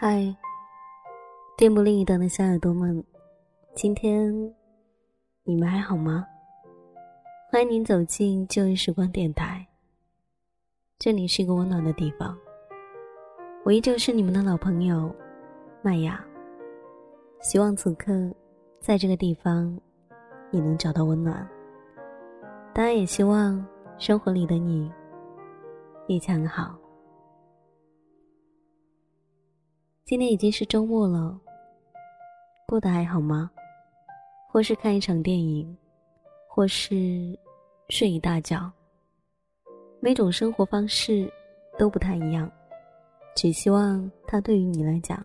嗨，电波另一端的小耳朵们，今天你们还好吗？欢迎您走进旧日时光电台，这里是一个温暖的地方。我依旧是你们的老朋友麦雅，希望此刻在这个地方你能找到温暖。当然，也希望生活里的你一切很好。今天已经是周末了，过得还好吗？或是看一场电影，或是睡一大觉。每种生活方式都不太一样，只希望它对于你来讲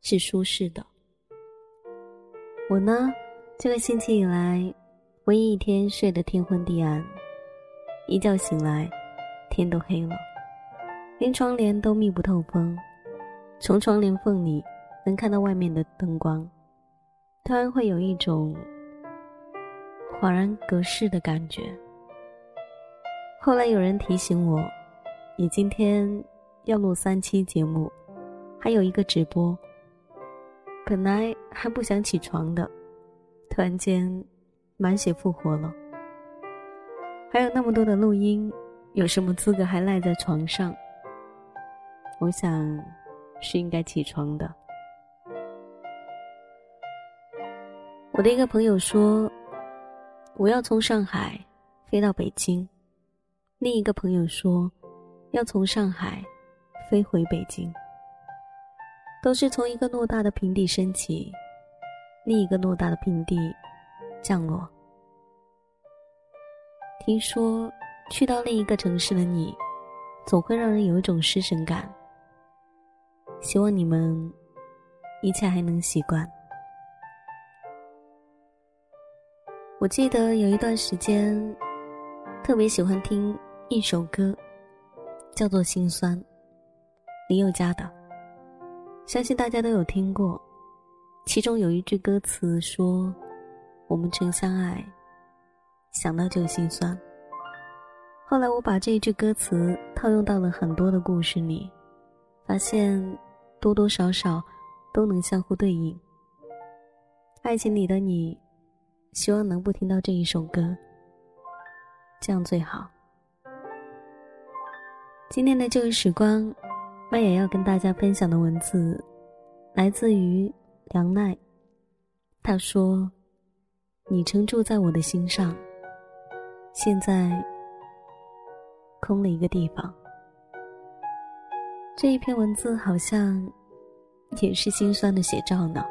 是舒适的。我呢，这个星期以来，唯一一天睡得天昏地暗，一觉醒来，天都黑了，连窗帘都密不透风。从窗帘缝里能看到外面的灯光，突然会有一种恍然隔世的感觉。后来有人提醒我，你今天要录三期节目，还有一个直播。本来还不想起床的，突然间满血复活了。还有那么多的录音，有什么资格还赖在床上？我想。是应该起床的。我的一个朋友说：“我要从上海飞到北京。”另一个朋友说：“要从上海飞回北京。”都是从一个偌大的平地升起，另一个偌大的平地降落。听说去到另一个城市的你，总会让人有一种失神感。希望你们一切还能习惯。我记得有一段时间，特别喜欢听一首歌，叫做《心酸》，林宥嘉的，相信大家都有听过。其中有一句歌词说：“我们曾相爱，想到就心酸。”后来我把这一句歌词套用到了很多的故事里，发现。多多少少都能相互对应。爱情里的你，希望能不听到这一首歌，这样最好。今天的旧日时光，麦也要跟大家分享的文字，来自于梁奈。他说：“你曾住在我的心上，现在空了一个地方。”这一篇文字好像也是心酸的写照呢。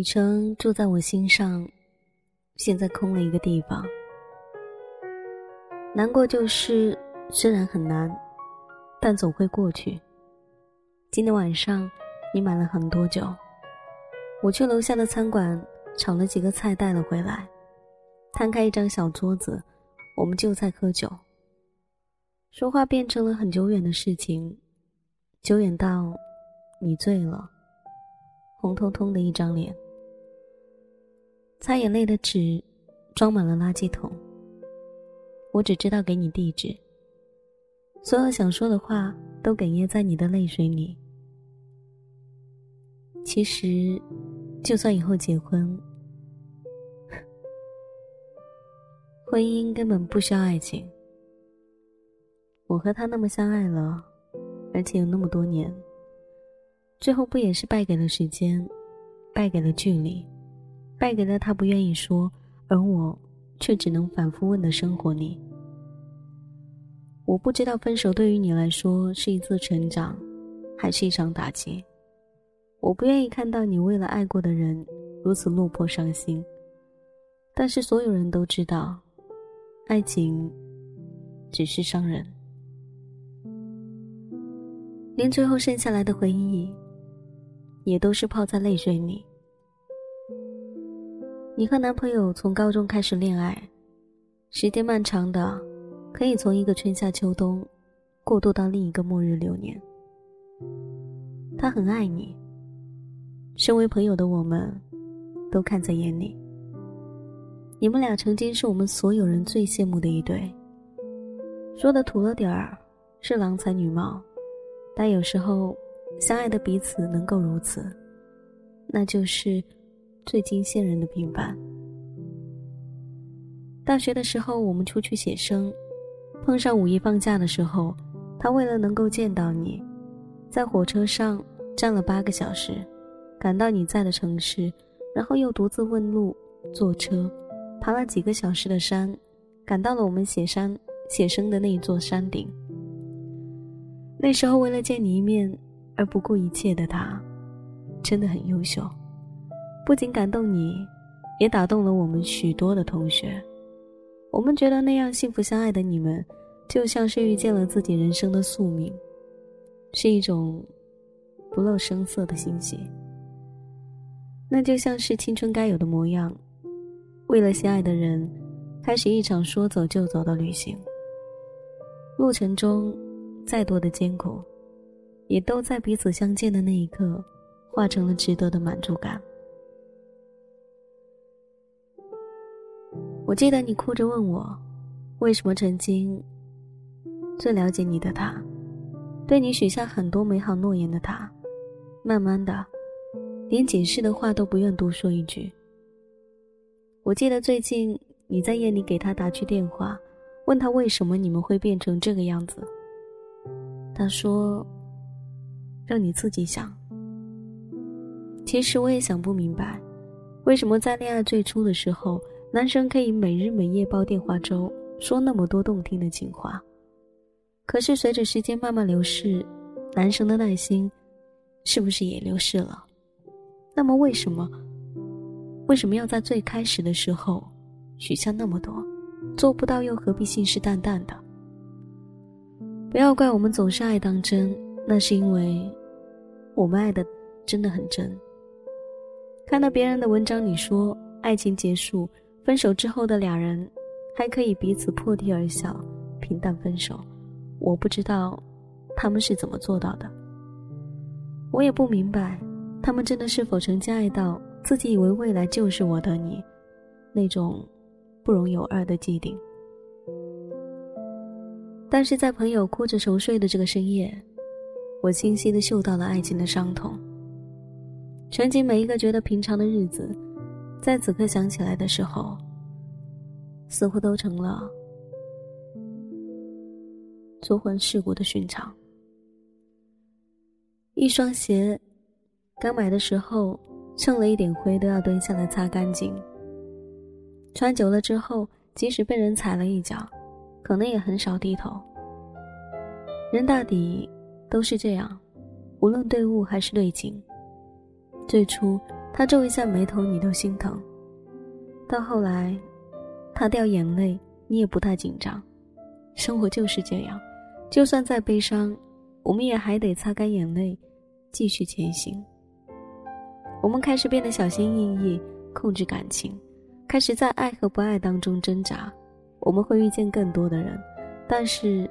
你曾住在我心上，现在空了一个地方。难过就是，虽然很难，但总会过去。今天晚上，你买了很多酒，我去楼下的餐馆炒了几个菜带了回来，摊开一张小桌子，我们就在喝酒。说话变成了很久远的事情，久远到你醉了。红彤彤的一张脸，擦眼泪的纸装满了垃圾桶。我只知道给你地址，所有想说的话都哽咽在你的泪水里。其实，就算以后结婚，婚姻根本不需要爱情。我和他那么相爱了，而且有那么多年。最后不也是败给了时间，败给了距离，败给了他不愿意说，而我却只能反复问的生活里。我不知道分手对于你来说是一次成长，还是一场打击。我不愿意看到你为了爱过的人如此落魄伤心。但是所有人都知道，爱情只是伤人，连最后剩下来的回忆。也都是泡在泪水里。你和男朋友从高中开始恋爱，时间漫长的，可以从一个春夏秋冬，过渡到另一个末日流年。他很爱你，身为朋友的我们，都看在眼里。你们俩曾经是我们所有人最羡慕的一对。说的土了点儿，是郎才女貌，但有时候，相爱的彼此能够如此，那就是最近现人的平凡。大学的时候，我们出去写生，碰上五一放假的时候，他为了能够见到你，在火车上站了八个小时，赶到你在的城市，然后又独自问路，坐车。爬了几个小时的山，赶到了我们写山写生的那一座山顶。那时候为了见你一面而不顾一切的他，真的很优秀，不仅感动你，也打动了我们许多的同学。我们觉得那样幸福相爱的你们，就像是遇见了自己人生的宿命，是一种不露声色的欣喜。那就像是青春该有的模样。为了心爱的人，开始一场说走就走的旅行。路程中，再多的艰苦，也都在彼此相见的那一刻，化成了值得的满足感。我记得你哭着问我，为什么曾经最了解你的他，对你许下很多美好诺言的他，慢慢的，连解释的话都不愿多说一句。我记得最近你在夜里给他打去电话，问他为什么你们会变成这个样子。他说：“让你自己想。”其实我也想不明白，为什么在恋爱最初的时候，男生可以每日每夜煲电话粥，说那么多动听的情话，可是随着时间慢慢流逝，男生的耐心是不是也流逝了？那么为什么？为什么要在最开始的时候许下那么多？做不到又何必信誓旦旦的？不要怪我们总是爱当真，那是因为我们爱的真的很真。看到别人的文章里说，爱情结束、分手之后的两人还可以彼此破涕而笑、平淡分手，我不知道他们是怎么做到的。我也不明白，他们真的是否曾经爱到。自己以为未来就是我的你，那种不容有二的既定。但是在朋友哭着熟睡的这个深夜，我清晰的嗅到了爱情的伤痛。曾经每一个觉得平常的日子，在此刻想起来的时候，似乎都成了做魂事故的寻常。一双鞋，刚买的时候。蹭了一点灰都要蹲下来擦干净。穿久了之后，即使被人踩了一脚，可能也很少低头。人大抵都是这样，无论对物还是对景。最初他皱一下眉头，你都心疼；到后来，他掉眼泪，你也不太紧张。生活就是这样，就算再悲伤，我们也还得擦干眼泪，继续前行。我们开始变得小心翼翼，控制感情，开始在爱和不爱当中挣扎。我们会遇见更多的人，但是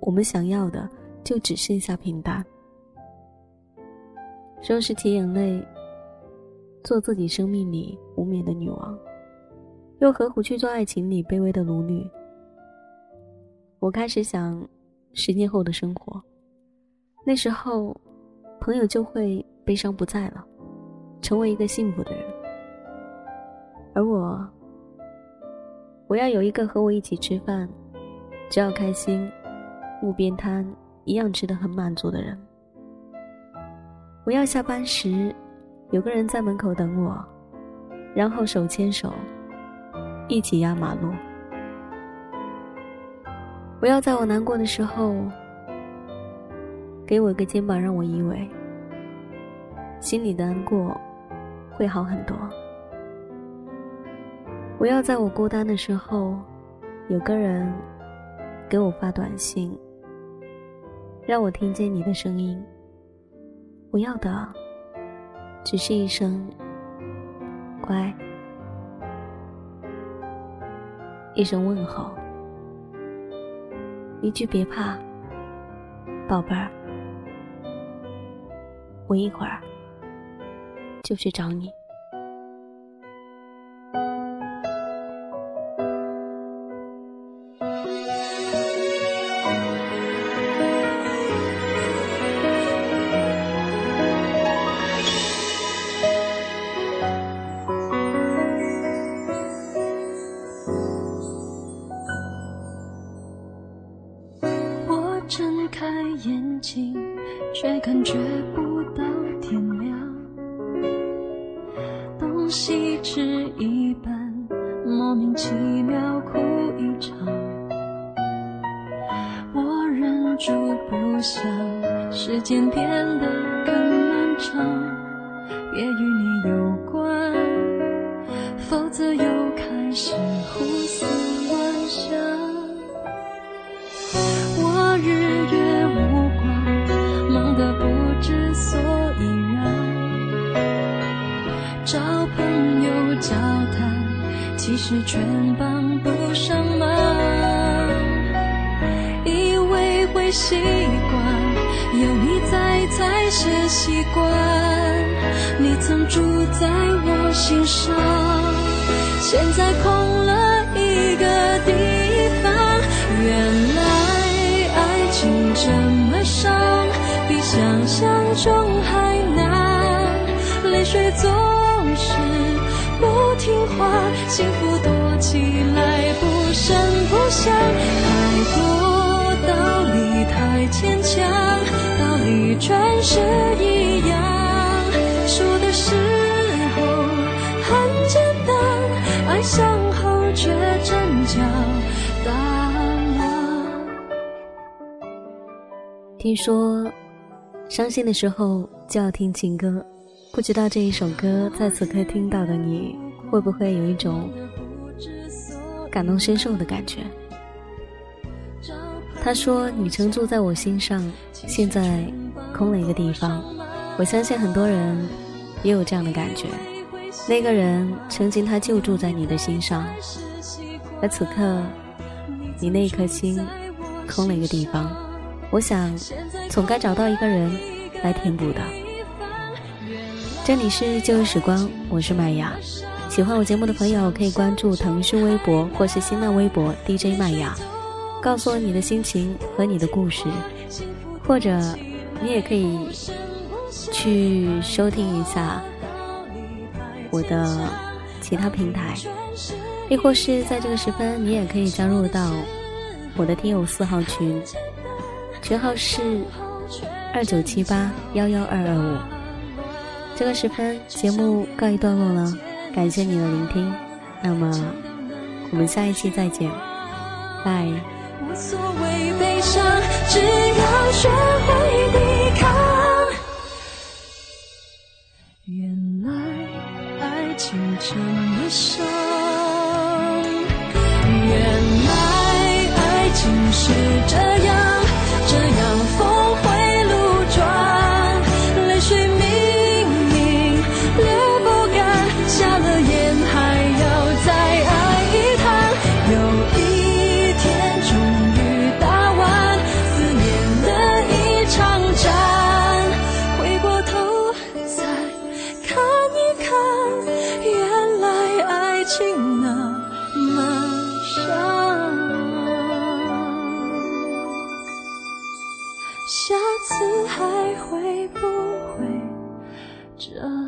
我们想要的就只剩下平淡。收拾起眼泪，做自己生命里无冕的女王，又何苦去做爱情里卑微的奴隶？我开始想，十年后的生活，那时候，朋友就会悲伤不在了。成为一个幸福的人，而我，我要有一个和我一起吃饭，只要开心，路边摊一样吃的很满足的人。我要下班时，有个人在门口等我，然后手牵手，一起压马路。不要在我难过的时候，给我一个肩膀让我依偎，心里的难过。会好很多。不要在我孤单的时候，有个人给我发短信，让我听见你的声音。我要的只是一声“乖”，一声问候，一句“别怕，宝贝儿”，我一会儿就去找你。一半，莫名其妙哭一场。我忍住不想，时间变得更漫长，别与你有关，否则又开始找朋友交谈，其实全帮不上忙。以为会习惯，有你在才是习惯。你曾住在我心上，现在空了一个地方。原来爱情这么伤。比想象中还难，泪水总听话，幸福躲起来不声不响，太多道理太牵强，道理全是一样，说的时候很简单，爱上后却真叫大了。听说。伤心的时候就要听情歌，不知道这一首歌在此刻听到的你，会不会有一种感同身受的感觉？他说：“你曾住在我心上，现在空了一个地方。”我相信很多人也有这样的感觉。那个人曾经他就住在你的心上，而此刻你那一颗心空了一个地方。我想，总该找到一个人来填补的。这里是旧时光，我是麦雅。喜欢我节目的朋友可以关注腾讯微博或是新浪微博 DJ 麦雅，告诉我你的心情和你的故事，或者你也可以去收听一下我的其他平台，亦或是在这个时分，你也可以加入到我的听友四号群。群号是二九七八幺幺二二五。这个时分，节目告一段落了，感谢你的聆听。那么，我们下一期再见，拜。无所谓悲伤，只要学会抵抗。原来爱情这么伤，原来爱情是这样。下次还会不会这样？